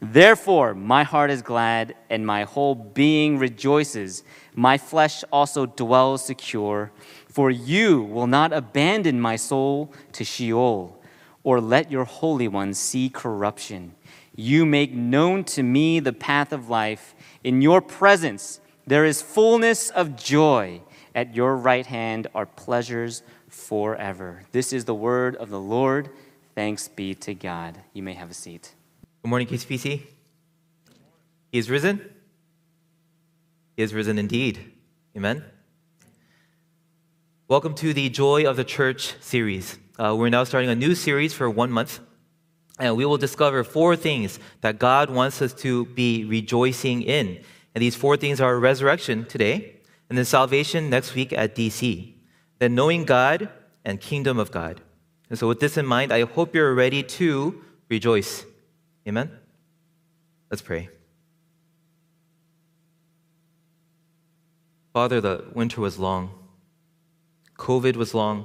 Therefore, my heart is glad and my whole being rejoices. My flesh also dwells secure. For you will not abandon my soul to Sheol or let your Holy One see corruption. You make known to me the path of life. In your presence there is fullness of joy. At your right hand are pleasures forever. This is the word of the Lord. Thanks be to God. You may have a seat. Good morning, KCPC. He is risen. He is risen indeed. Amen. Welcome to the Joy of the Church series. Uh, we're now starting a new series for one month, and we will discover four things that God wants us to be rejoicing in. And these four things are resurrection today, and then salvation next week at DC, then knowing God and kingdom of God. And so, with this in mind, I hope you're ready to rejoice. Amen? Let's pray. Father, the winter was long. COVID was long.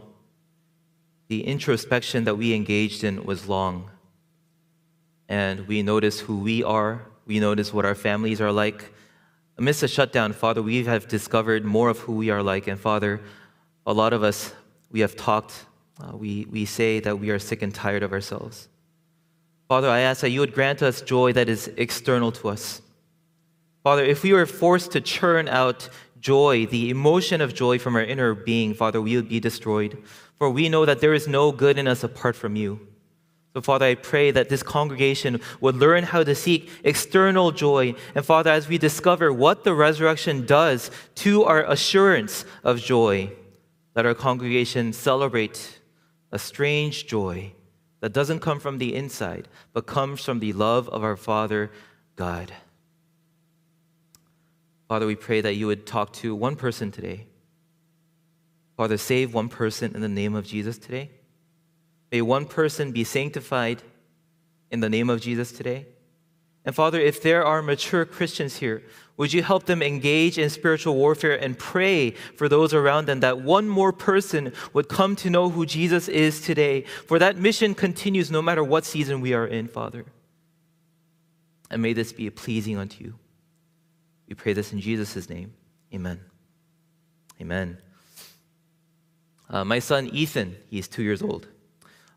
The introspection that we engaged in was long. And we notice who we are. We notice what our families are like. Amidst the shutdown, Father, we have discovered more of who we are like. And Father, a lot of us, we have talked, uh, we, we say that we are sick and tired of ourselves. Father, I ask that you would grant us joy that is external to us. Father, if we were forced to churn out joy, the emotion of joy from our inner being, Father, we would be destroyed. For we know that there is no good in us apart from you. So, Father, I pray that this congregation would learn how to seek external joy. And, Father, as we discover what the resurrection does to our assurance of joy, let our congregation celebrate a strange joy that doesn't come from the inside, but comes from the love of our Father, God. Father, we pray that you would talk to one person today. Father, save one person in the name of Jesus today. May one person be sanctified in the name of Jesus today. And Father, if there are mature Christians here, would you help them engage in spiritual warfare and pray for those around them that one more person would come to know who Jesus is today? For that mission continues no matter what season we are in, Father. And may this be pleasing unto you. We pray this in Jesus' name. Amen. Amen. Uh, my son Ethan, he's two years old.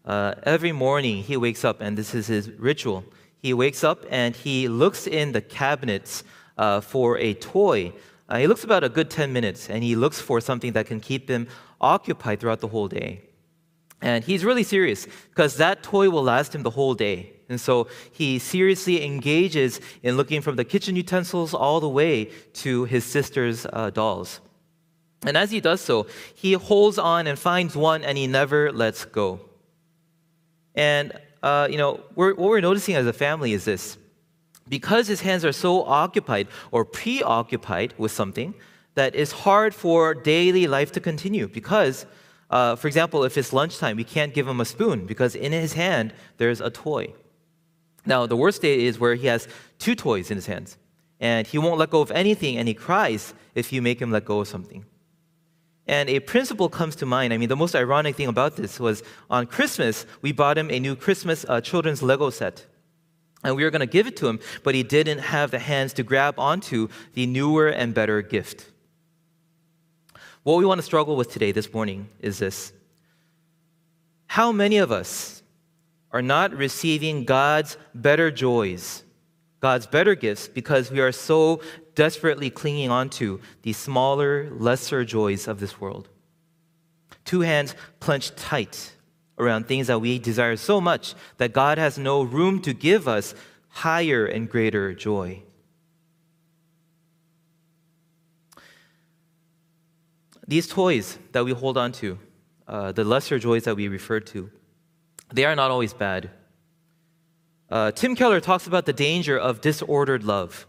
Uh, every morning he wakes up, and this is his ritual. He wakes up and he looks in the cabinets uh, for a toy. Uh, he looks about a good 10 minutes and he looks for something that can keep him occupied throughout the whole day. And he's really serious because that toy will last him the whole day. And so he seriously engages in looking from the kitchen utensils all the way to his sister's uh, dolls. And as he does so, he holds on and finds one and he never lets go. And, uh, you know, we're, what we're noticing as a family is this because his hands are so occupied or preoccupied with something that it's hard for daily life to continue because uh, for example if it's lunchtime we can't give him a spoon because in his hand there's a toy. Now the worst day is where he has two toys in his hands and he won't let go of anything and he cries if you make him let go of something. And a principle comes to mind. I mean, the most ironic thing about this was on Christmas, we bought him a new Christmas uh, children's Lego set and we were going to give it to him, but he didn't have the hands to grab onto the newer and better gift. What we want to struggle with today, this morning, is this How many of us are not receiving God's better joys, God's better gifts, because we are so desperately clinging on to the smaller, lesser joys of this world. Two hands clenched tight around things that we desire so much that God has no room to give us higher and greater joy. These toys that we hold on to, uh, the lesser joys that we refer to, they are not always bad. Uh, Tim Keller talks about the danger of disordered love.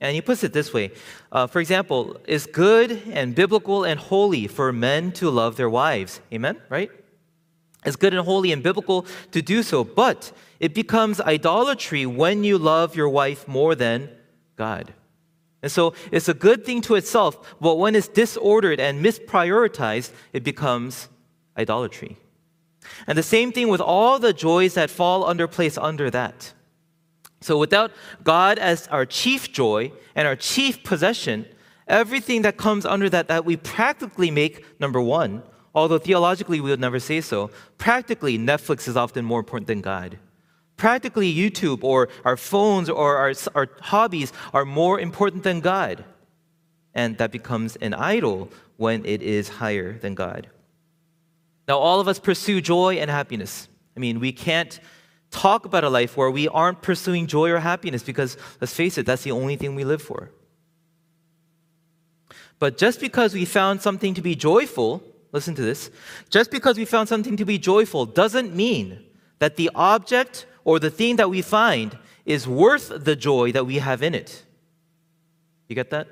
And he puts it this way uh, For example, it's good and biblical and holy for men to love their wives. Amen? Right? It's good and holy and biblical to do so, but it becomes idolatry when you love your wife more than God. And so it's a good thing to itself, but when it's disordered and misprioritized, it becomes idolatry. And the same thing with all the joys that fall under place under that. So without God as our chief joy and our chief possession, everything that comes under that that we practically make number 1, although theologically we would never say so, practically Netflix is often more important than God. Practically YouTube or our phones or our, our hobbies are more important than God. And that becomes an idol when it is higher than God. Now, all of us pursue joy and happiness. I mean, we can't talk about a life where we aren't pursuing joy or happiness because, let's face it, that's the only thing we live for. But just because we found something to be joyful, listen to this, just because we found something to be joyful doesn't mean that the object or the thing that we find is worth the joy that we have in it. You get that?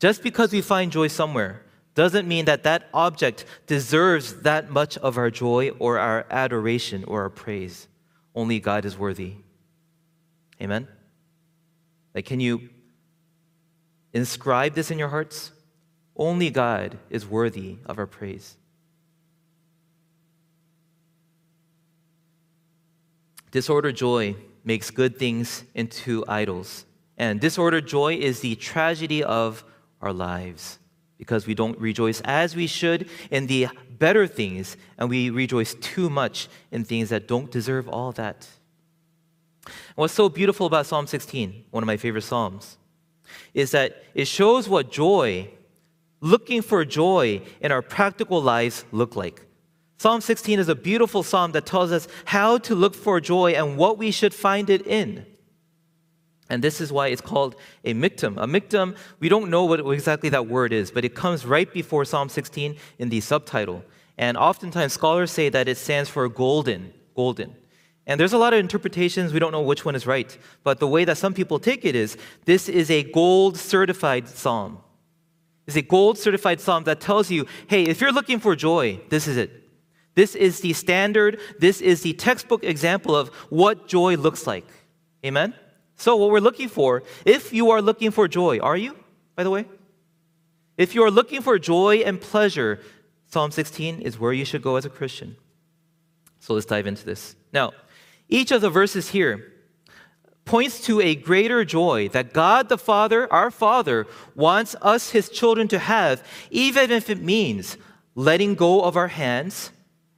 Just because we find joy somewhere doesn't mean that that object deserves that much of our joy or our adoration or our praise. Only God is worthy. Amen? Like, can you inscribe this in your hearts? Only God is worthy of our praise. Disordered joy makes good things into idols. And disordered joy is the tragedy of our lives because we don't rejoice as we should in the better things, and we rejoice too much in things that don't deserve all that. And what's so beautiful about Psalm 16, one of my favorite Psalms, is that it shows what joy, looking for joy in our practical lives, look like. Psalm 16 is a beautiful psalm that tells us how to look for joy and what we should find it in. And this is why it's called a miktam. A miktam, we don't know what exactly that word is, but it comes right before Psalm 16 in the subtitle. And oftentimes scholars say that it stands for golden, golden. And there's a lot of interpretations, we don't know which one is right. But the way that some people take it is this is a gold certified psalm. It's a gold certified psalm that tells you, hey, if you're looking for joy, this is it. This is the standard, this is the textbook example of what joy looks like. Amen? So, what we're looking for, if you are looking for joy, are you, by the way? If you are looking for joy and pleasure, Psalm 16 is where you should go as a Christian. So, let's dive into this. Now, each of the verses here points to a greater joy that God the Father, our Father, wants us, his children, to have, even if it means letting go of our hands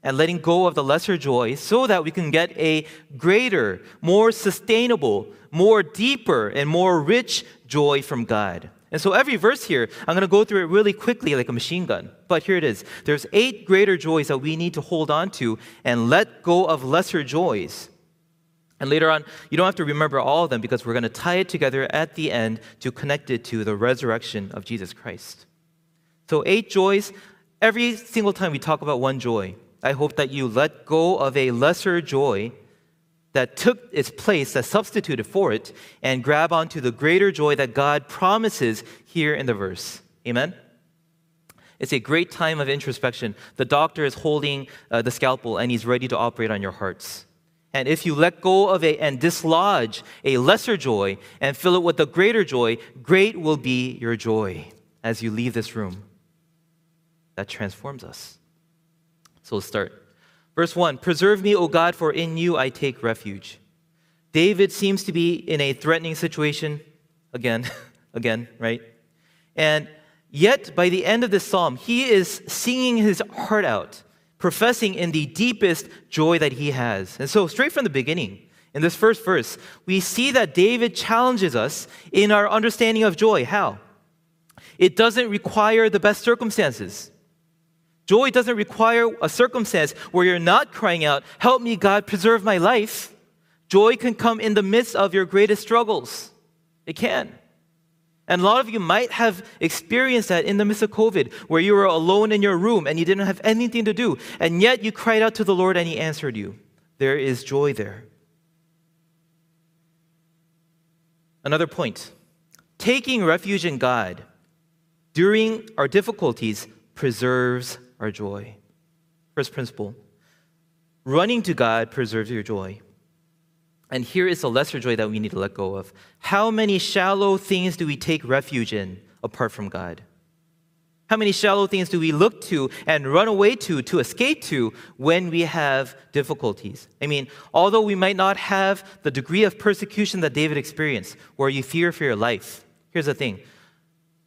and letting go of the lesser joy so that we can get a greater, more sustainable, more deeper, and more rich joy from God. And so every verse here, I'm going to go through it really quickly like a machine gun. But here it is. There's eight greater joys that we need to hold on to and let go of lesser joys. And later on, you don't have to remember all of them because we're going to tie it together at the end to connect it to the resurrection of Jesus Christ. So, eight joys. Every single time we talk about one joy, I hope that you let go of a lesser joy that took its place, that substituted for it, and grab onto the greater joy that God promises here in the verse. Amen? It's a great time of introspection. The doctor is holding uh, the scalpel and he's ready to operate on your hearts. And if you let go of it and dislodge a lesser joy and fill it with a greater joy, great will be your joy as you leave this room. That transforms us. So let's start. Verse 1 Preserve me, O God, for in you I take refuge. David seems to be in a threatening situation again, again, right? And yet, by the end of this psalm, he is singing his heart out, professing in the deepest joy that he has. And so, straight from the beginning, In this first verse, we see that David challenges us in our understanding of joy. How? It doesn't require the best circumstances. Joy doesn't require a circumstance where you're not crying out, Help me, God, preserve my life. Joy can come in the midst of your greatest struggles. It can. And a lot of you might have experienced that in the midst of COVID, where you were alone in your room and you didn't have anything to do, and yet you cried out to the Lord and He answered you. There is joy there. Another point taking refuge in God during our difficulties preserves our joy. First principle running to God preserves your joy. And here is a lesser joy that we need to let go of. How many shallow things do we take refuge in apart from God? How many shallow things do we look to and run away to, to escape to when we have difficulties? I mean, although we might not have the degree of persecution that David experienced, where you fear for your life, here's the thing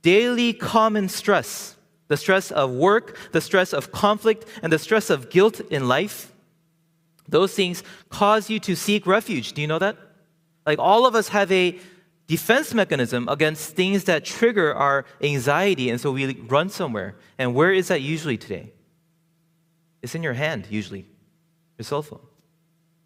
daily common stress, the stress of work, the stress of conflict, and the stress of guilt in life, those things cause you to seek refuge. Do you know that? Like all of us have a defense mechanism against things that trigger our anxiety, and so we run somewhere. And where is that usually today? It's in your hand, usually, your cell phone.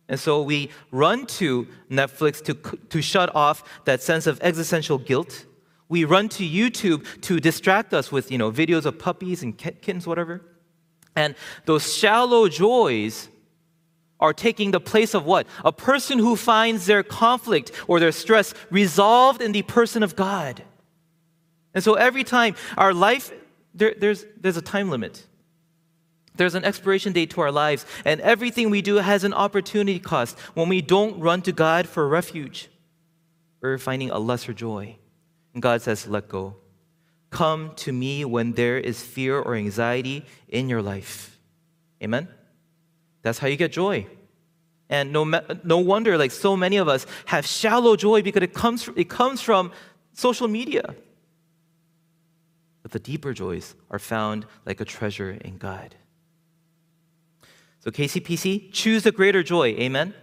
And so we run to Netflix to, to shut off that sense of existential guilt. We run to YouTube to distract us with you know, videos of puppies and kittens, whatever. And those shallow joys are taking the place of what? A person who finds their conflict or their stress resolved in the person of God. And so every time our life, there, there's, there's a time limit. There's an expiration date to our lives, and everything we do has an opportunity cost. When we don't run to God for refuge, we're finding a lesser joy. And God says, let go. Come to me when there is fear or anxiety in your life. Amen? That's how you get joy. And no, no wonder, like so many of us have shallow joy because it comes, it comes from social media. But the deeper joys are found like a treasure in God. So, KCPC, choose a greater joy. Amen?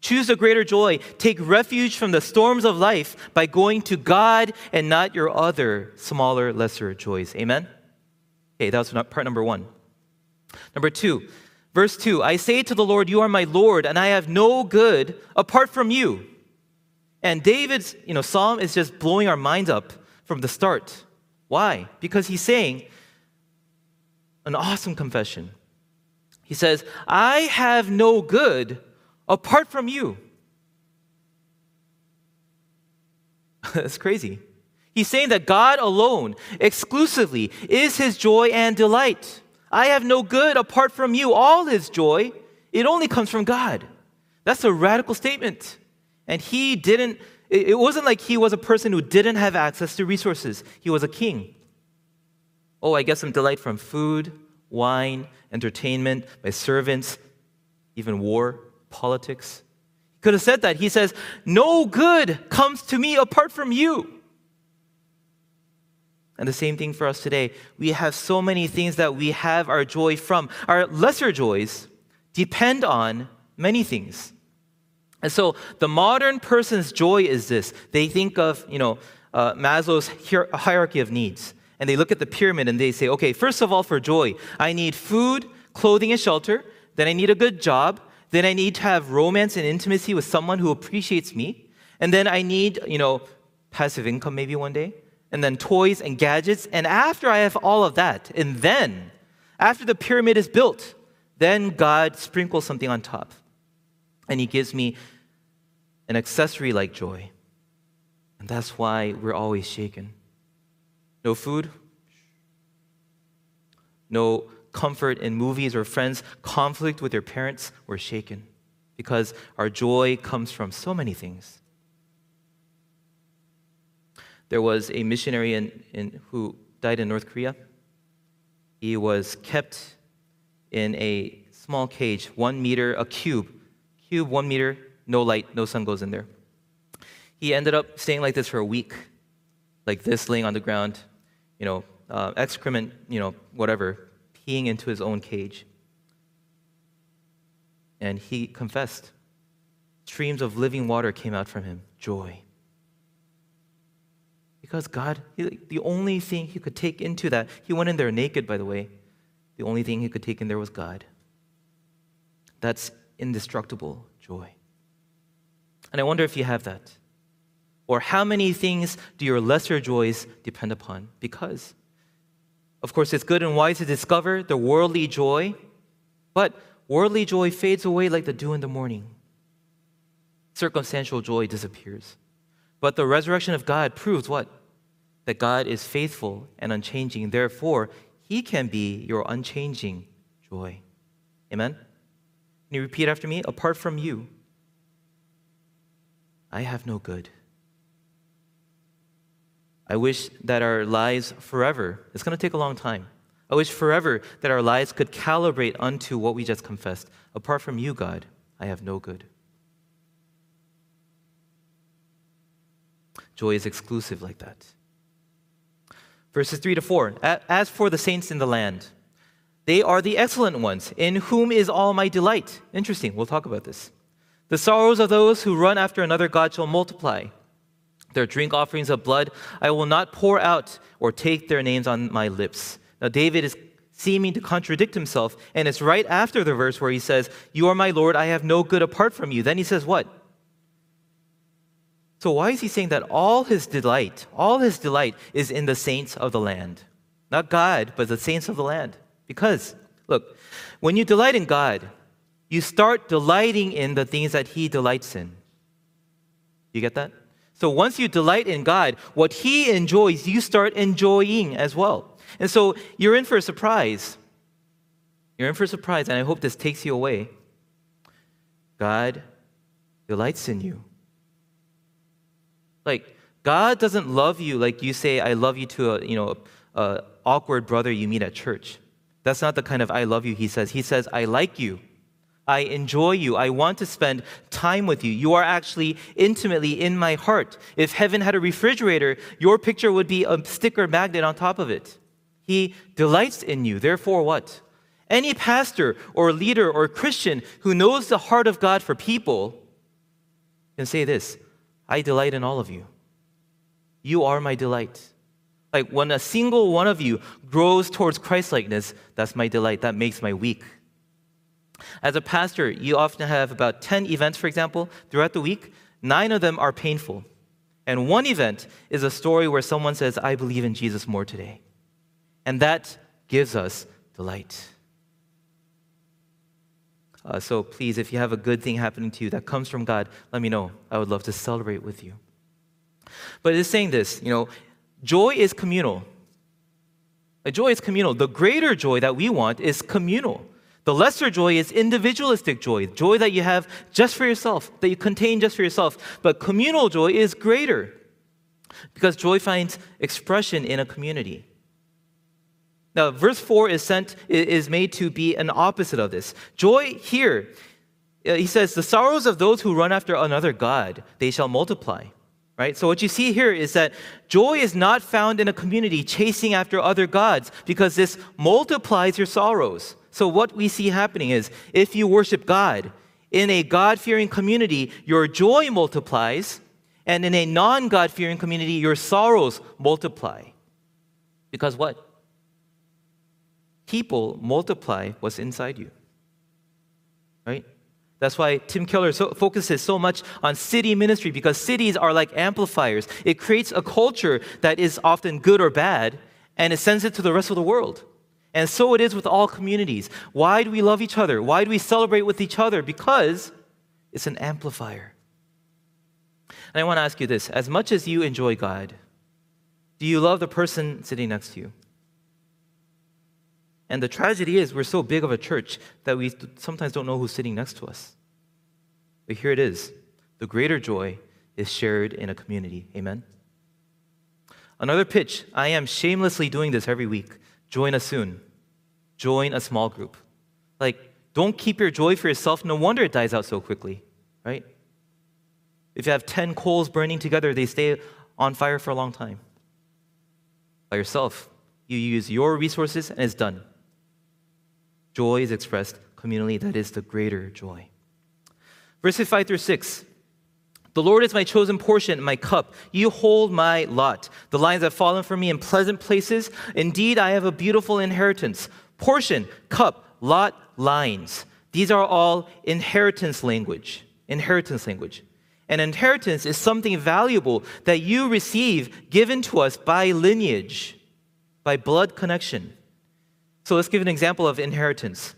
Choose a greater joy. Take refuge from the storms of life by going to God and not your other smaller, lesser joys. Amen? Okay, that was part number one. Number two, Verse 2 I say to the Lord, You are my Lord, and I have no good apart from you. And David's you know, psalm is just blowing our minds up from the start. Why? Because he's saying an awesome confession. He says, I have no good apart from you. That's crazy. He's saying that God alone, exclusively, is his joy and delight. I have no good apart from you. All his joy, it only comes from God. That's a radical statement. And he didn't, it wasn't like he was a person who didn't have access to resources. He was a king. Oh, I get some delight from food, wine, entertainment, my servants, even war, politics. He could have said that. He says, No good comes to me apart from you. And the same thing for us today. We have so many things that we have our joy from. Our lesser joys depend on many things. And so the modern person's joy is this. They think of, you know, uh, Maslow's hierarchy of needs. And they look at the pyramid and they say, okay, first of all, for joy, I need food, clothing, and shelter. Then I need a good job. Then I need to have romance and intimacy with someone who appreciates me. And then I need, you know, passive income maybe one day and then toys and gadgets. And after I have all of that, and then, after the pyramid is built, then God sprinkles something on top. And He gives me an accessory like joy. And that's why we're always shaken. No food, no comfort in movies or friends, conflict with your parents, we're shaken because our joy comes from so many things. There was a missionary in, in, who died in North Korea. He was kept in a small cage, one meter, a cube, cube, one meter, no light, no sun goes in there. He ended up staying like this for a week, like this, laying on the ground, you know, uh, excrement, you know, whatever, peeing into his own cage. And he confessed. streams of living water came out from him. Joy. Because God, he, the only thing he could take into that, he went in there naked, by the way. The only thing he could take in there was God. That's indestructible joy. And I wonder if you have that. Or how many things do your lesser joys depend upon? Because, of course, it's good and wise to discover the worldly joy, but worldly joy fades away like the dew in the morning. Circumstantial joy disappears. But the resurrection of God proves what? That God is faithful and unchanging. Therefore, He can be your unchanging joy. Amen? Can you repeat after me? Apart from you, I have no good. I wish that our lives forever, it's going to take a long time. I wish forever that our lives could calibrate unto what we just confessed. Apart from you, God, I have no good. Joy is exclusive like that. Verses 3 to 4 As for the saints in the land, they are the excellent ones, in whom is all my delight. Interesting, we'll talk about this. The sorrows of those who run after another God shall multiply. Their drink offerings of blood I will not pour out or take their names on my lips. Now, David is seeming to contradict himself, and it's right after the verse where he says, You are my Lord, I have no good apart from you. Then he says, What? So, why is he saying that all his delight, all his delight is in the saints of the land? Not God, but the saints of the land. Because, look, when you delight in God, you start delighting in the things that He delights in. You get that? So once you delight in God, what He enjoys, you start enjoying as well. And so you're in for a surprise. You're in for a surprise, and I hope this takes you away. God delights in you. Like, God doesn't love you like you say, I love you to a, you know, a, awkward brother you meet at church. That's not the kind of I love you he says. He says, I like you. I enjoy you. I want to spend time with you. You are actually intimately in my heart. If heaven had a refrigerator, your picture would be a sticker magnet on top of it. He delights in you. Therefore, what? Any pastor or leader or Christian who knows the heart of God for people can say this I delight in all of you. You are my delight. Like when a single one of you grows towards Christlikeness, that's my delight. That makes my week. As a pastor, you often have about 10 events, for example, throughout the week. Nine of them are painful. And one event is a story where someone says, I believe in Jesus more today. And that gives us delight. Uh, so please, if you have a good thing happening to you that comes from God, let me know. I would love to celebrate with you. But it is saying this, you know, joy is communal. A joy is communal. The greater joy that we want is communal. The lesser joy is individualistic joy, joy that you have just for yourself, that you contain just for yourself. But communal joy is greater because joy finds expression in a community. Now, verse 4 is sent is made to be an opposite of this. Joy here, uh, he says, the sorrows of those who run after another God, they shall multiply. Right? So what you see here is that joy is not found in a community chasing after other gods because this multiplies your sorrows. So, what we see happening is if you worship God in a God fearing community, your joy multiplies, and in a non God fearing community, your sorrows multiply. Because what? People multiply what's inside you. Right? That's why Tim Keller so, focuses so much on city ministry because cities are like amplifiers. It creates a culture that is often good or bad, and it sends it to the rest of the world. And so it is with all communities. Why do we love each other? Why do we celebrate with each other? Because it's an amplifier. And I want to ask you this as much as you enjoy God, do you love the person sitting next to you? And the tragedy is, we're so big of a church that we sometimes don't know who's sitting next to us. But here it is the greater joy is shared in a community. Amen? Another pitch I am shamelessly doing this every week. Join us soon join a small group. Like, don't keep your joy for yourself. No wonder it dies out so quickly, right? If you have 10 coals burning together, they stay on fire for a long time. By yourself, you use your resources and it's done. Joy is expressed communally, that is the greater joy. Verses 5 through 6. The Lord is my chosen portion my cup. You hold my lot. The lines have fallen for me in pleasant places. Indeed, I have a beautiful inheritance. Portion, cup, lot, lines. These are all inheritance language. Inheritance language. An inheritance is something valuable that you receive given to us by lineage, by blood connection. So let's give an example of inheritance.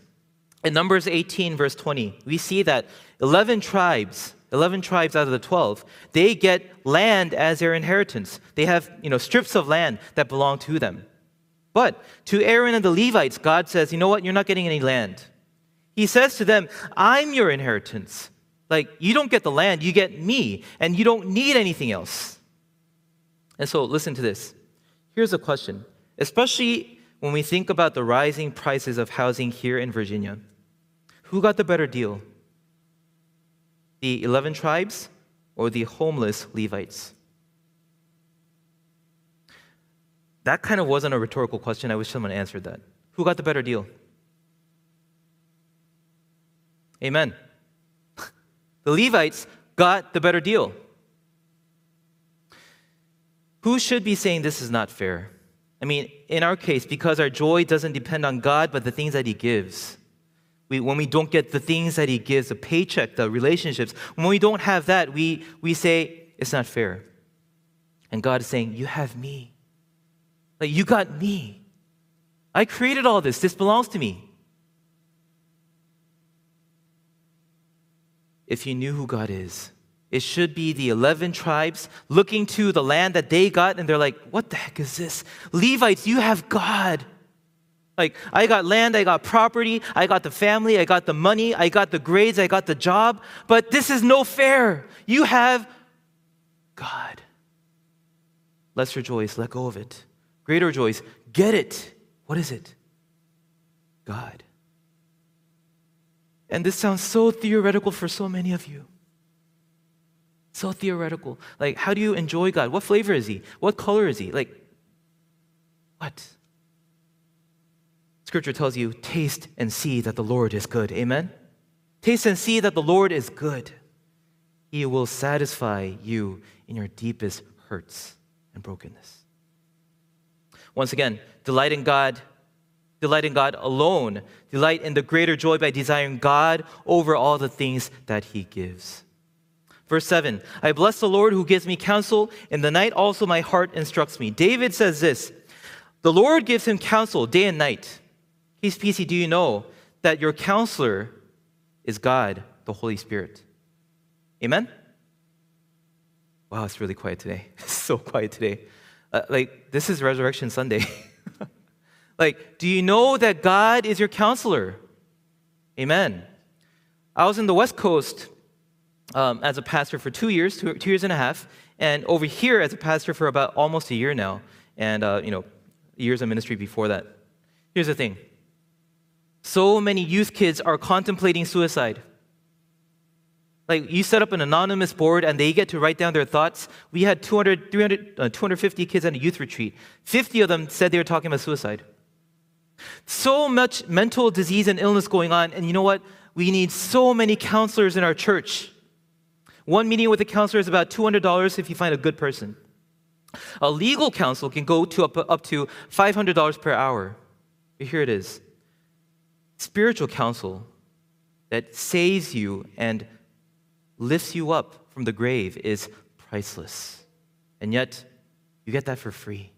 In Numbers 18, verse 20, we see that 11 tribes 11 tribes out of the 12, they get land as their inheritance. They have, you know, strips of land that belong to them. But to Aaron and the Levites, God says, you know what? You're not getting any land. He says to them, I'm your inheritance. Like, you don't get the land, you get me, and you don't need anything else. And so, listen to this. Here's a question, especially when we think about the rising prices of housing here in Virginia. Who got the better deal? the 11 tribes or the homeless Levites? That kind of wasn't a rhetorical question. I wish someone answered that. Who got the better deal? Amen. The Levites got the better deal. Who should be saying this is not fair? I mean, in our case, because our joy doesn't depend on God, but the things that He gives. We, when we don't get the things that He gives, the paycheck, the relationships, when we don't have that, we, we say, it's not fair. And God is saying, You have me. Like, you got me. I created all this. This belongs to me. If you knew who God is, it should be the 11 tribes looking to the land that they got, and they're like, What the heck is this? Levites, you have God. Like, I got land, I got property, I got the family, I got the money, I got the grades, I got the job, but this is no fair. You have God. Let's rejoice, let go of it. Greater joys, get it. What is it? God. And this sounds so theoretical for so many of you. So theoretical. Like, how do you enjoy God? What flavor is He? What color is He? Like, what? Scripture tells you, taste and see that the Lord is good. Amen? Taste and see that the Lord is good. He will satisfy you in your deepest hurts and brokenness. Once again, delight in God, delight in God alone, delight in the greater joy by desiring God over all the things that He gives. Verse 7 I bless the Lord who gives me counsel. In the night also my heart instructs me. David says this The Lord gives him counsel day and night. KCPC, do you know that your counselor is God, the Holy Spirit? Amen? Wow, it's really quiet today. It's so quiet today. Uh, like, this is Resurrection Sunday. like, do you know that God is your counselor? Amen. I was in the West Coast um, as a pastor for two years, two, two, years and a half, and over here as a pastor for about almost a year now, and uh, you know, years of ministry before that. Here's the thing: so many youth kids are contemplating suicide. Like you set up an anonymous board and they get to write down their thoughts. We had 200, 300, uh, 250 kids at a youth retreat. 50 of them said they were talking about suicide. So much mental disease and illness going on. And you know what? We need so many counselors in our church. One meeting with a counselor is about $200 if you find a good person. A legal counsel can go to up, up to $500 per hour. But Here it is spiritual counsel that saves you and lifts you up from the grave is priceless. And yet, you get that for free.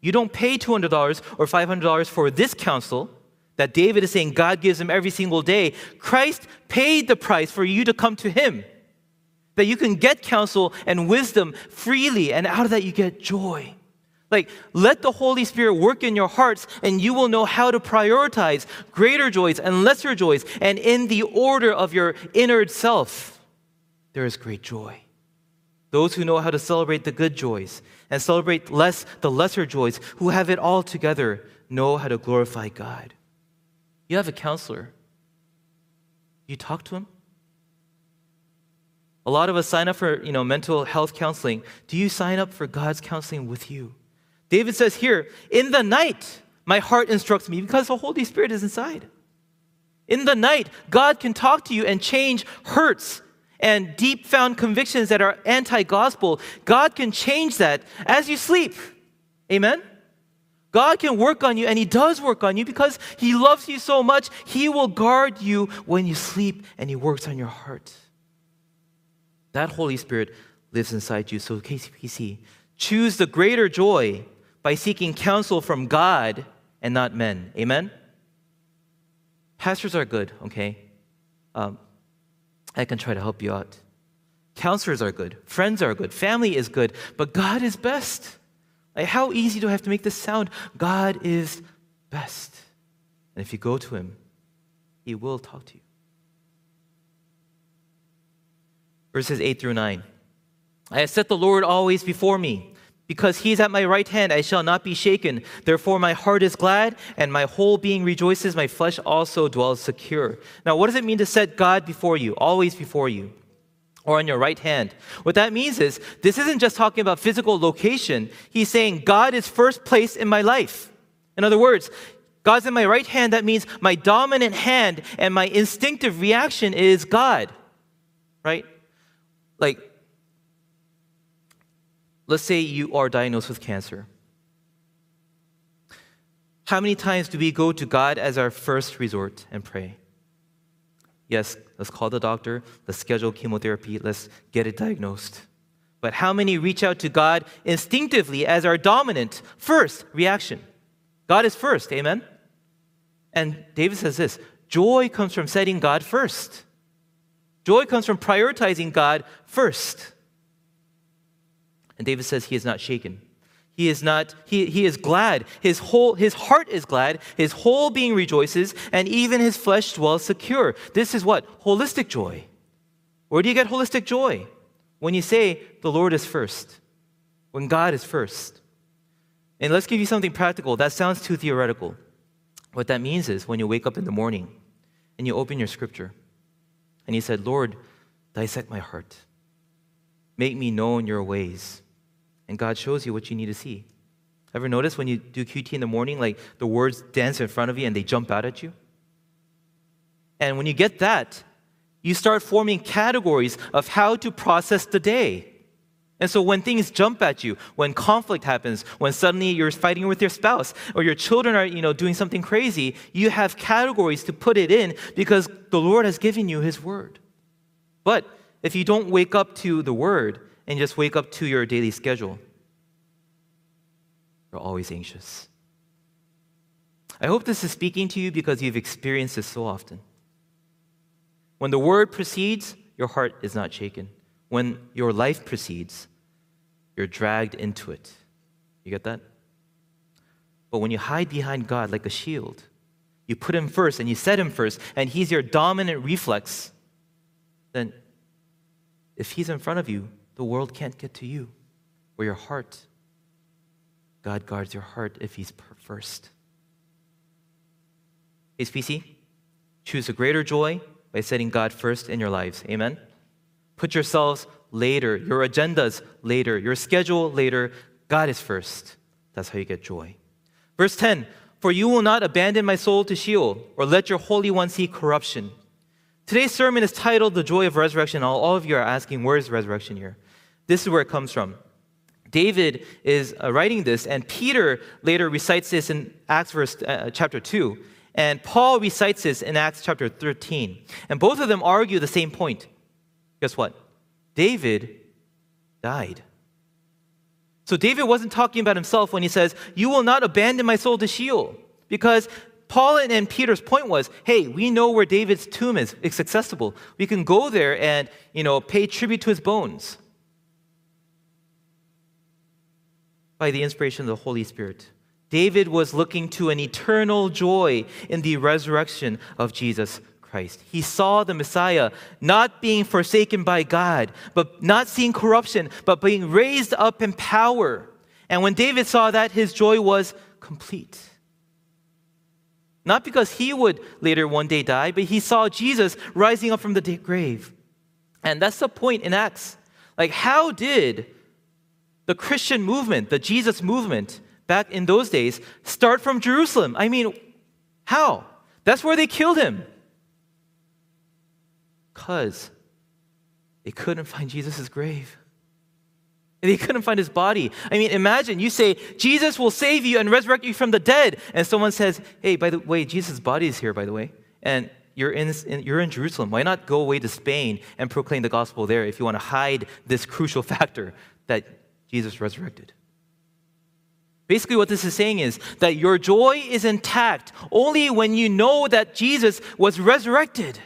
You don't pay $200 or $500 for this counsel that David is saying God gives him every single day. Christ paid the price for you to come to him. That you can get counsel and wisdom freely, and out of that, you get joy. Like, let the Holy Spirit work in your hearts, and you will know how to prioritize greater joys and lesser joys. And in the order of your inner self, there is great joy. Those who know how to celebrate the good joys and celebrate less the lesser joys, who have it all together, know how to glorify God. You have a counselor. You talk to him? A lot of us sign up for, you know, mental health counseling. Do you sign up for God's counseling with you? David says here, In the night, my heart instructs me because the Holy Spirit is inside. In the night, God can talk to you and change hurts and deep found convictions that are anti gospel. God can change that as you sleep. Amen? God can work on you, and He does work on you because He loves you so much. He will guard you when you sleep, and He works on your heart. That Holy Spirit lives inside you. So, KCPC, choose the greater joy by seeking counsel from God and not men. Amen? Pastors are good, okay? Um, I can try to help you out. Counselors are good. Friends are good. Family is good. But God is best. Like, how easy do I have to make this sound? God is best. And if you go to Him, He will talk to you. Verses 8 through 9. I have set the Lord always before me. Because he is at my right hand, I shall not be shaken. Therefore, my heart is glad, and my whole being rejoices. My flesh also dwells secure. Now, what does it mean to set God before you, always before you, or on your right hand? What that means is this isn't just talking about physical location. He's saying God is first place in my life. In other words, God's in my right hand. That means my dominant hand and my instinctive reaction is God, right? Like, Let's say you are diagnosed with cancer. How many times do we go to God as our first resort and pray? Yes, let's call the doctor, let's schedule chemotherapy, let's get it diagnosed. But how many reach out to God instinctively as our dominant first reaction? God is first, amen? And David says this joy comes from setting God first. Joy comes from prioritizing God first. And David says he is not shaken. He is not, he, he is glad. His whole, his heart is glad. His whole being rejoices, and even his flesh dwells secure. This is what? Holistic joy. Where do you get holistic joy? When you say the Lord is first, when God is first. And let's give you something practical. That sounds too theoretical. What that means is when you wake up in the morning and you open your scripture and you said, Lord, dissect my heart. Make me know your ways and God shows you what you need to see. Ever notice when you do QT in the morning, like the words dance in front of you and they jump out at you? And when you get that, you start forming categories of how to process the day. And so when things jump at you, when conflict happens, when suddenly you're fighting with your spouse or your children are, you know, doing something crazy, you have categories to put it in because the Lord has given you his word. But if you don't wake up to the word, and just wake up to your daily schedule. You're always anxious. I hope this is speaking to you because you've experienced this so often. When the word proceeds, your heart is not shaken. When your life proceeds, you're dragged into it. You get that? But when you hide behind God like a shield, you put Him first and you set Him first, and He's your dominant reflex, then if He's in front of you, the world can't get to you or your heart. God guards your heart if He's first. HPC, choose a greater joy by setting God first in your lives. Amen? Put yourselves later, your agendas later, your schedule later. God is first. That's how you get joy. Verse 10 For you will not abandon my soul to Sheol, or let your Holy One see corruption. Today's sermon is titled The Joy of Resurrection. All, all of you are asking, where is resurrection here? This is where it comes from. David is uh, writing this, and Peter later recites this in Acts verse, uh, chapter 2. And Paul recites this in Acts chapter 13. And both of them argue the same point. Guess what? David died. So David wasn't talking about himself when he says, You will not abandon my soul to Sheol. Because Paul and Peter's point was, hey, we know where David's tomb is. It's accessible. We can go there and, you know, pay tribute to his bones. By the inspiration of the Holy Spirit. David was looking to an eternal joy in the resurrection of Jesus Christ. He saw the Messiah not being forsaken by God, but not seeing corruption, but being raised up in power. And when David saw that, his joy was complete. Not because he would later one day die, but he saw Jesus rising up from the grave. And that's the point in Acts. Like, how did the Christian movement, the Jesus movement back in those days, start from Jerusalem. I mean, how? That's where they killed him. Because they couldn't find Jesus' grave. They couldn't find his body. I mean, imagine you say, Jesus will save you and resurrect you from the dead. And someone says, hey, by the way, Jesus' body is here, by the way. And you're in, you're in Jerusalem. Why not go away to Spain and proclaim the gospel there if you want to hide this crucial factor that Jesus resurrected? Basically, what this is saying is that your joy is intact only when you know that Jesus was resurrected,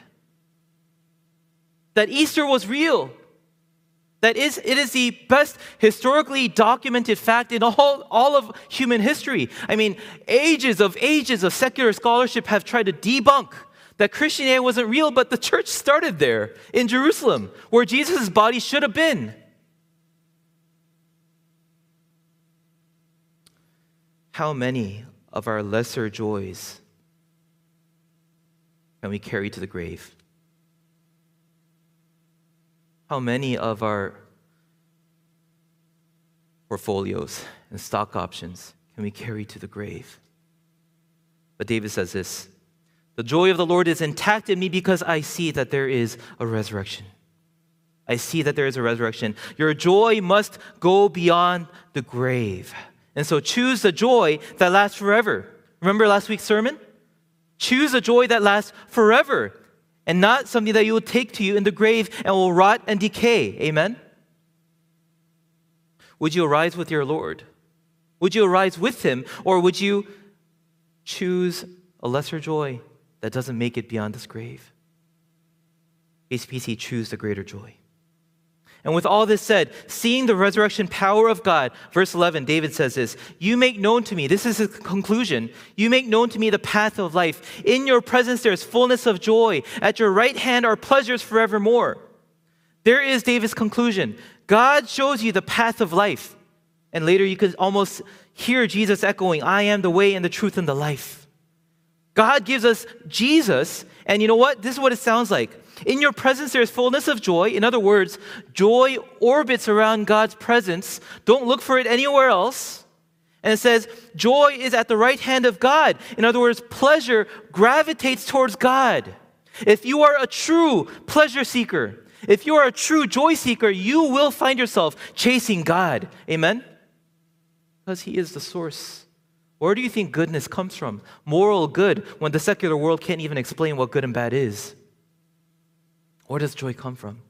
that Easter was real. That is, it is the best historically documented fact in all, all of human history. I mean, ages of ages of secular scholarship have tried to debunk that Christianity wasn't real, but the church started there in Jerusalem, where Jesus' body should have been. How many of our lesser joys can we carry to the grave? How many of our portfolios and stock options can we carry to the grave? But David says this The joy of the Lord is intact in me because I see that there is a resurrection. I see that there is a resurrection. Your joy must go beyond the grave. And so choose the joy that lasts forever. Remember last week's sermon? Choose a joy that lasts forever and not something that you will take to you in the grave and will rot and decay. Amen? Would you arise with your Lord? Would you arise with him? Or would you choose a lesser joy that doesn't make it beyond this grave? KCPC, choose the greater joy. And with all this said, seeing the resurrection power of God, verse 11, David says this You make known to me, this is his conclusion, you make known to me the path of life. In your presence there is fullness of joy. At your right hand are pleasures forevermore. There is David's conclusion. God shows you the path of life. And later you could almost hear Jesus echoing, I am the way and the truth and the life. God gives us Jesus, and you know what? This is what it sounds like. In your presence, there is fullness of joy. In other words, joy orbits around God's presence. Don't look for it anywhere else. And it says, joy is at the right hand of God. In other words, pleasure gravitates towards God. If you are a true pleasure seeker, if you are a true joy seeker, you will find yourself chasing God. Amen? Because He is the source. Where do you think goodness comes from? Moral good, when the secular world can't even explain what good and bad is. Where does joy come from?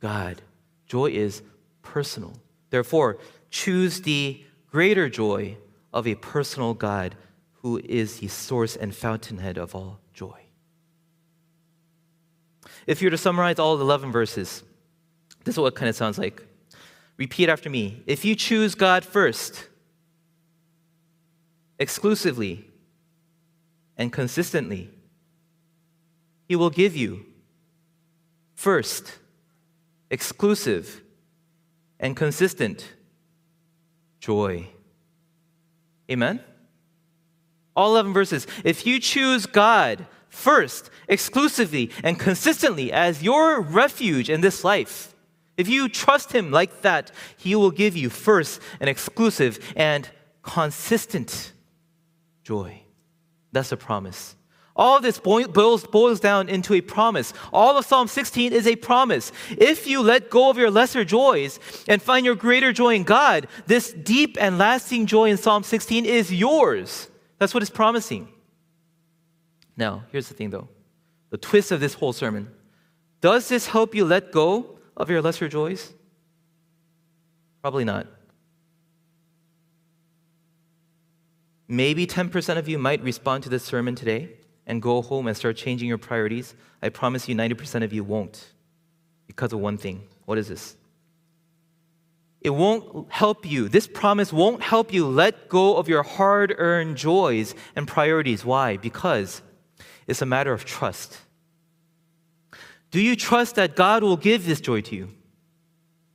God. Joy is personal. Therefore, choose the greater joy of a personal God who is the source and fountainhead of all joy. If you were to summarize all 11 verses, this is what kind of sounds like. Repeat after me. If you choose God first, exclusively, and consistently, He will give you First, exclusive and consistent joy. Amen? All 11 verses. If you choose God first, exclusively, and consistently as your refuge in this life, if you trust Him like that, He will give you first an exclusive and consistent joy. That's a promise. All of this boils, boils down into a promise. All of Psalm 16 is a promise. If you let go of your lesser joys and find your greater joy in God, this deep and lasting joy in Psalm 16 is yours. That's what it's promising. Now, here's the thing though the twist of this whole sermon. Does this help you let go of your lesser joys? Probably not. Maybe 10% of you might respond to this sermon today and go home and start changing your priorities, I promise you 90% of you won't because of one thing. What is this? It won't help you. This promise won't help you let go of your hard earned joys and priorities. Why? Because it's a matter of trust. Do you trust that God will give this joy to you?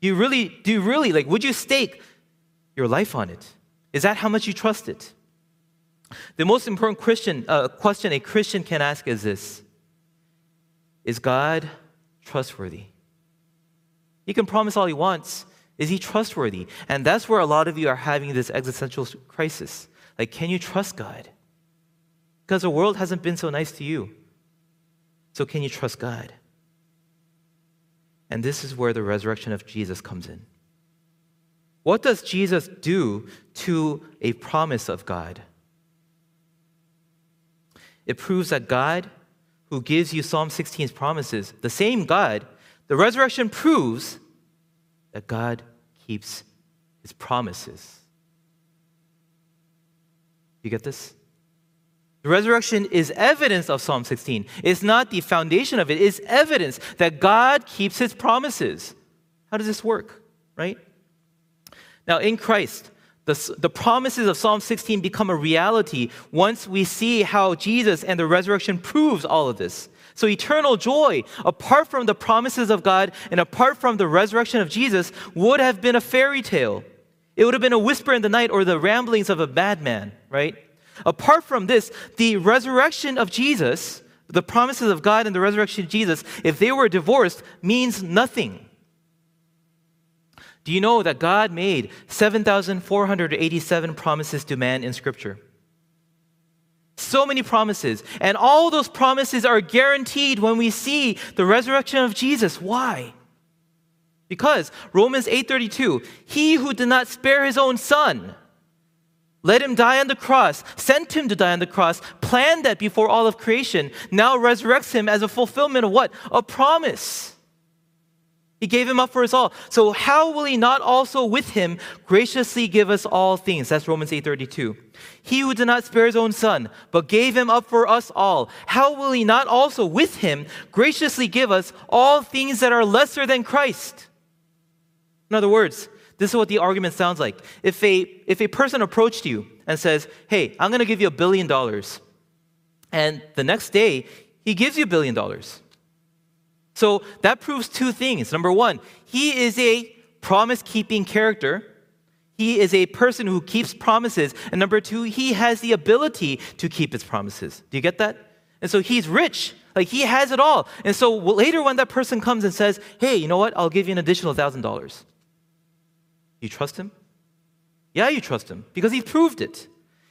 Do you really, do you really, like, would you stake your life on it? Is that how much you trust it? The most important Christian, uh, question a Christian can ask is this Is God trustworthy? He can promise all he wants. Is he trustworthy? And that's where a lot of you are having this existential crisis. Like, can you trust God? Because the world hasn't been so nice to you. So, can you trust God? And this is where the resurrection of Jesus comes in. What does Jesus do to a promise of God? It proves that God, who gives you Psalm 16's promises, the same God, the resurrection proves that God keeps his promises. You get this? The resurrection is evidence of Psalm 16. It's not the foundation of it, it's evidence that God keeps his promises. How does this work, right? Now, in Christ, the, the promises of Psalm 16 become a reality once we see how Jesus and the resurrection proves all of this. So, eternal joy, apart from the promises of God and apart from the resurrection of Jesus, would have been a fairy tale. It would have been a whisper in the night or the ramblings of a madman, right? Apart from this, the resurrection of Jesus, the promises of God and the resurrection of Jesus, if they were divorced, means nothing. Do you know that God made 7,487 promises to man in Scripture? So many promises. And all those promises are guaranteed when we see the resurrection of Jesus. Why? Because Romans 8:32, he who did not spare his own son, let him die on the cross, sent him to die on the cross, planned that before all of creation, now resurrects him as a fulfillment of what? A promise. He gave him up for us all. So how will he not also with him graciously give us all things? That's Romans 8:32. He who did not spare his own son, but gave him up for us all, how will he not also with him graciously give us all things that are lesser than Christ? In other words, this is what the argument sounds like. If a, if a person approached you and says, Hey, I'm going to give you a billion dollars, and the next day he gives you a billion dollars. So that proves two things. Number one, he is a promise keeping character. He is a person who keeps promises. And number two, he has the ability to keep his promises. Do you get that? And so he's rich. Like he has it all. And so later, when that person comes and says, Hey, you know what? I'll give you an additional thousand dollars. You trust him? Yeah, you trust him because he proved it.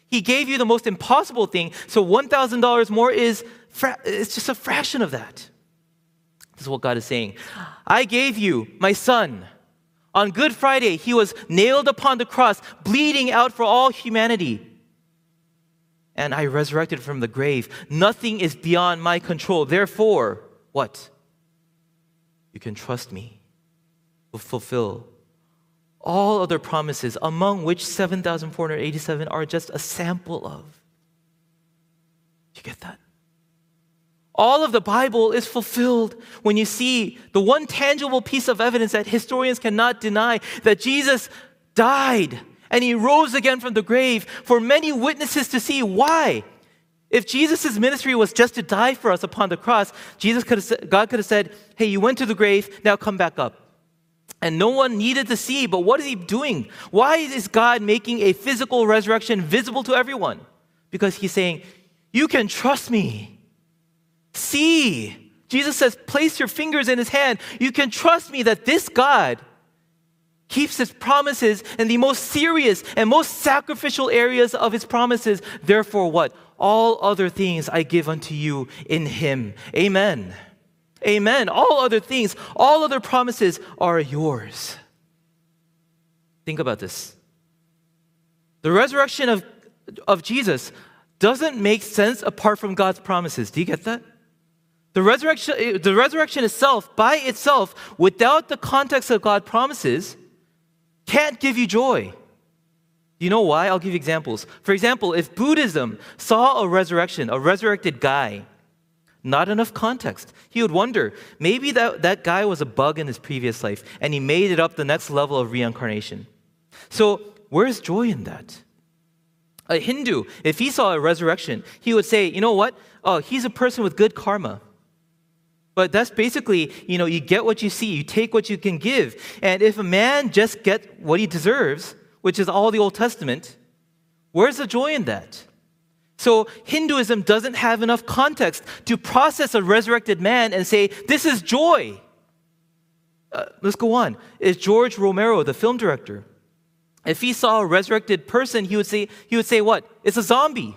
He gave you the most impossible thing, so $1,000 more is fra- it's just a fraction of that. This is what God is saying. I gave you my son. On Good Friday, he was nailed upon the cross, bleeding out for all humanity. And I resurrected from the grave. Nothing is beyond my control. Therefore, what? You can trust me. Will fulfill all other promises, among which 7,487 are just a sample of. You get that? All of the Bible is fulfilled when you see the one tangible piece of evidence that historians cannot deny that Jesus died and he rose again from the grave for many witnesses to see. Why? If Jesus' ministry was just to die for us upon the cross, Jesus could have, God could have said, Hey, you went to the grave, now come back up. And no one needed to see, but what is he doing? Why is God making a physical resurrection visible to everyone? Because he's saying, You can trust me. See. Jesus says, Place your fingers in his hand. You can trust me that this God keeps his promises in the most serious and most sacrificial areas of his promises. Therefore, what? All other things I give unto you in him. Amen. Amen. All other things, all other promises are yours. Think about this. The resurrection of, of Jesus doesn't make sense apart from God's promises. Do you get that? The resurrection, eh, the resurrection itself, by itself, without the context of God's promises, can't give you joy. You know why? I'll give you examples. For example, if Buddhism saw a resurrection, a resurrected guy, not enough context. He would wonder maybe that, that guy was a bug in his previous life and he made it up the next level of reincarnation. So, where's joy in that? A Hindu, if he saw a resurrection, he would say, you know what? Oh, he's a person with good karma. But that's basically, you know, you get what you see, you take what you can give. And if a man just get what he deserves, which is all the Old Testament, where's the joy in that? So Hinduism doesn't have enough context to process a resurrected man and say, this is joy. Uh, let's go on. Is George Romero, the film director, if he saw a resurrected person, he would say, he would say what? It's a zombie.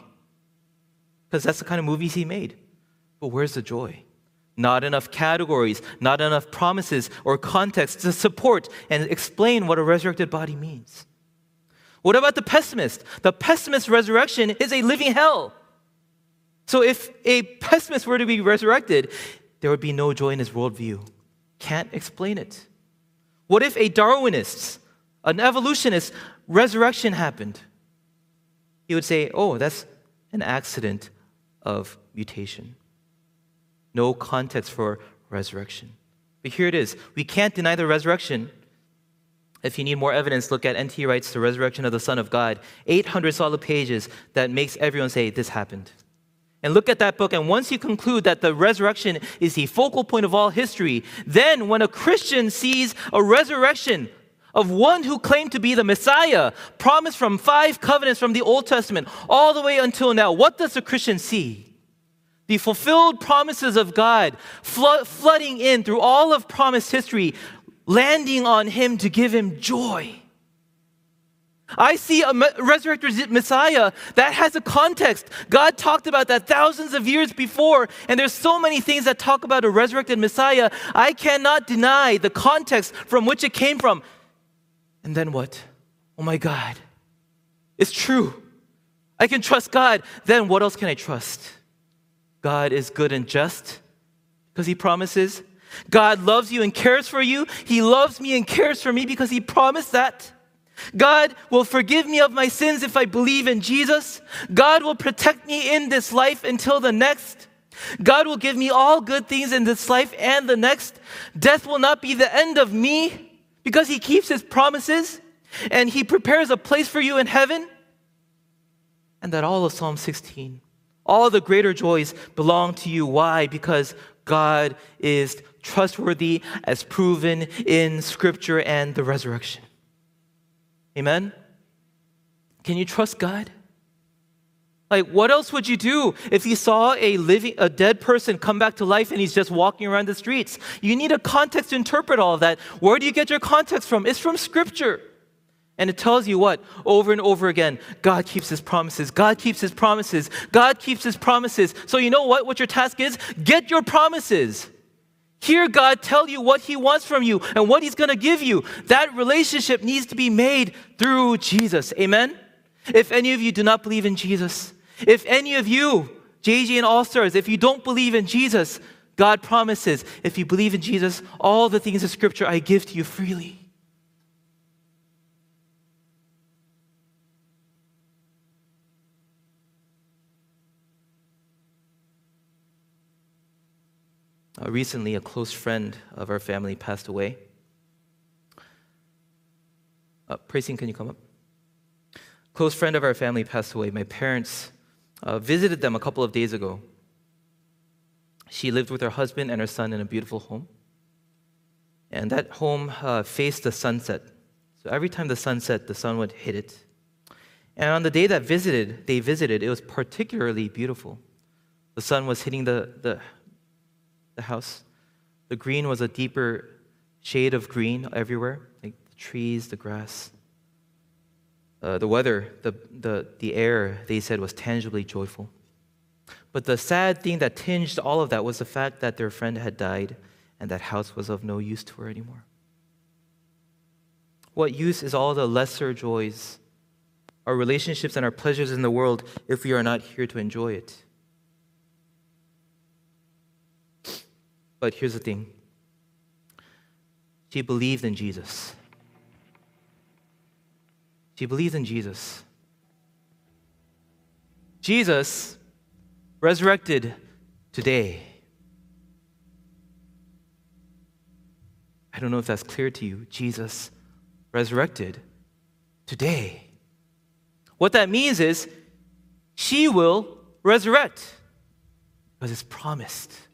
Because that's the kind of movies he made. But where's the joy? Not enough categories, not enough promises or context to support and explain what a resurrected body means. What about the pessimist? The pessimist's resurrection is a living hell. So if a pessimist were to be resurrected, there would be no joy in his worldview. Can't explain it. What if a Darwinist, an evolutionist, resurrection happened? He would say, oh, that's an accident of mutation. No context for resurrection. But here it is. We can't deny the resurrection. If you need more evidence, look at N.T. Wright's The Resurrection of the Son of God. 800 solid pages that makes everyone say, This happened. And look at that book, and once you conclude that the resurrection is the focal point of all history, then when a Christian sees a resurrection of one who claimed to be the Messiah, promised from five covenants from the Old Testament all the way until now, what does a Christian see? The fulfilled promises of God flooding in through all of promised history, landing on him to give him joy. I see a resurrected Messiah that has a context. God talked about that thousands of years before, and there's so many things that talk about a resurrected Messiah. I cannot deny the context from which it came from. And then what? Oh my God, it's true. I can trust God. Then what else can I trust? God is good and just because He promises. God loves you and cares for you. He loves me and cares for me because He promised that. God will forgive me of my sins if I believe in Jesus. God will protect me in this life until the next. God will give me all good things in this life and the next. Death will not be the end of me because he keeps his promises and he prepares a place for you in heaven. And that all of Psalm 16, all the greater joys belong to you. Why? Because God is trustworthy as proven in Scripture and the resurrection. Amen? Can you trust God? Like, what else would you do if you saw a living, a dead person come back to life and he's just walking around the streets? You need a context to interpret all of that. Where do you get your context from? It's from Scripture. And it tells you what? Over and over again, God keeps his promises. God keeps his promises. God keeps his promises. So you know what? What your task is? Get your promises. Hear God tell you what he wants from you and what he's going to give you. That relationship needs to be made through Jesus. Amen? If any of you do not believe in Jesus, if any of you, JG and All Stars, if you don't believe in Jesus, God promises, if you believe in Jesus, all the things of Scripture I give to you freely. Uh, recently, a close friend of our family passed away. Uh, Pracing, can you come up? Close friend of our family passed away. My parents uh, visited them a couple of days ago. She lived with her husband and her son in a beautiful home. And that home uh, faced the sunset. So every time the sun set, the sun would hit it. And on the day that visited, they visited, it was particularly beautiful. The sun was hitting the, the, the house. The green was a deeper shade of green everywhere, like the trees, the grass. Uh, the weather, the, the, the air, they said, was tangibly joyful. But the sad thing that tinged all of that was the fact that their friend had died and that house was of no use to her anymore. What use is all the lesser joys, our relationships and our pleasures in the world, if we are not here to enjoy it? But here's the thing she believed in Jesus. She believed in Jesus. Jesus resurrected today. I don't know if that's clear to you. Jesus resurrected today. What that means is she will resurrect because it's promised.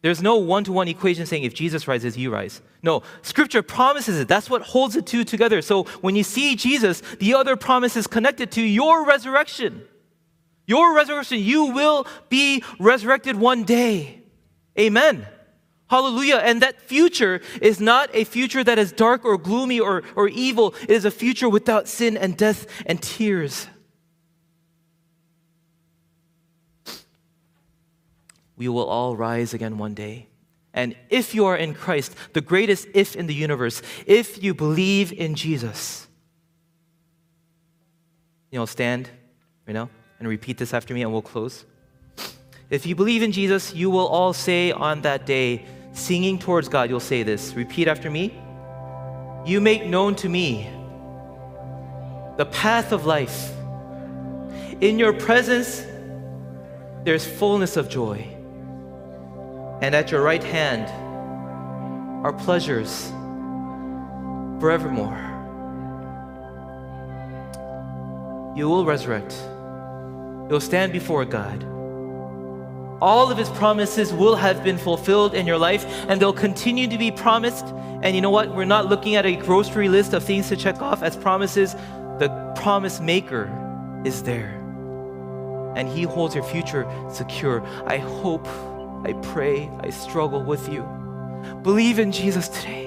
There's no one to one equation saying if Jesus rises, you rise. No, scripture promises it. That's what holds the two together. So when you see Jesus, the other promise is connected to your resurrection. Your resurrection, you will be resurrected one day. Amen. Hallelujah. And that future is not a future that is dark or gloomy or, or evil. It is a future without sin and death and tears. We will all rise again one day. And if you are in Christ, the greatest if in the universe, if you believe in Jesus, you know, stand right now and repeat this after me and we'll close. If you believe in Jesus, you will all say on that day, singing towards God, you'll say this. Repeat after me. You make known to me the path of life. In your presence, there's fullness of joy. And at your right hand are pleasures forevermore. You will resurrect. You'll stand before God. All of his promises will have been fulfilled in your life, and they'll continue to be promised. And you know what? We're not looking at a grocery list of things to check off as promises. The promise maker is there, and he holds your future secure. I hope, I pray, I struggle with you. Believe in Jesus today.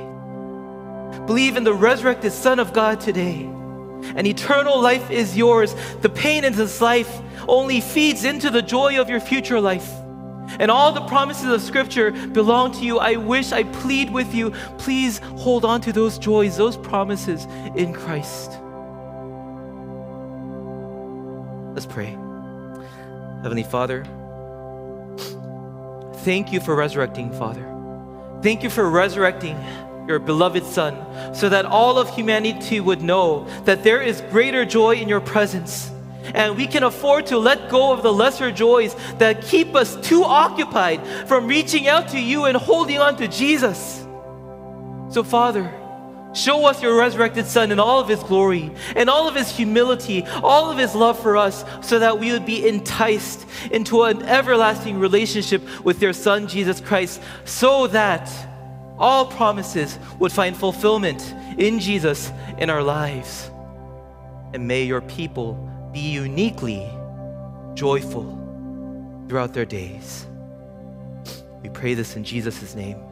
Believe in the resurrected Son of God today. And eternal life is yours. The pain in this life only feeds into the joy of your future life. And all the promises of Scripture belong to you. I wish, I plead with you, please hold on to those joys, those promises in Christ. Let's pray. Heavenly Father, thank you for resurrecting, Father. Thank you for resurrecting your beloved Son so that all of humanity would know that there is greater joy in your presence and we can afford to let go of the lesser joys that keep us too occupied from reaching out to you and holding on to Jesus. So, Father, show us your resurrected Son in all of his glory and all of his humility, all of his love for us, so that we would be enticed into an everlasting relationship with your Son, Jesus Christ, so that all promises would find fulfillment in Jesus in our lives. And may your people be uniquely joyful throughout their days. We pray this in Jesus' name.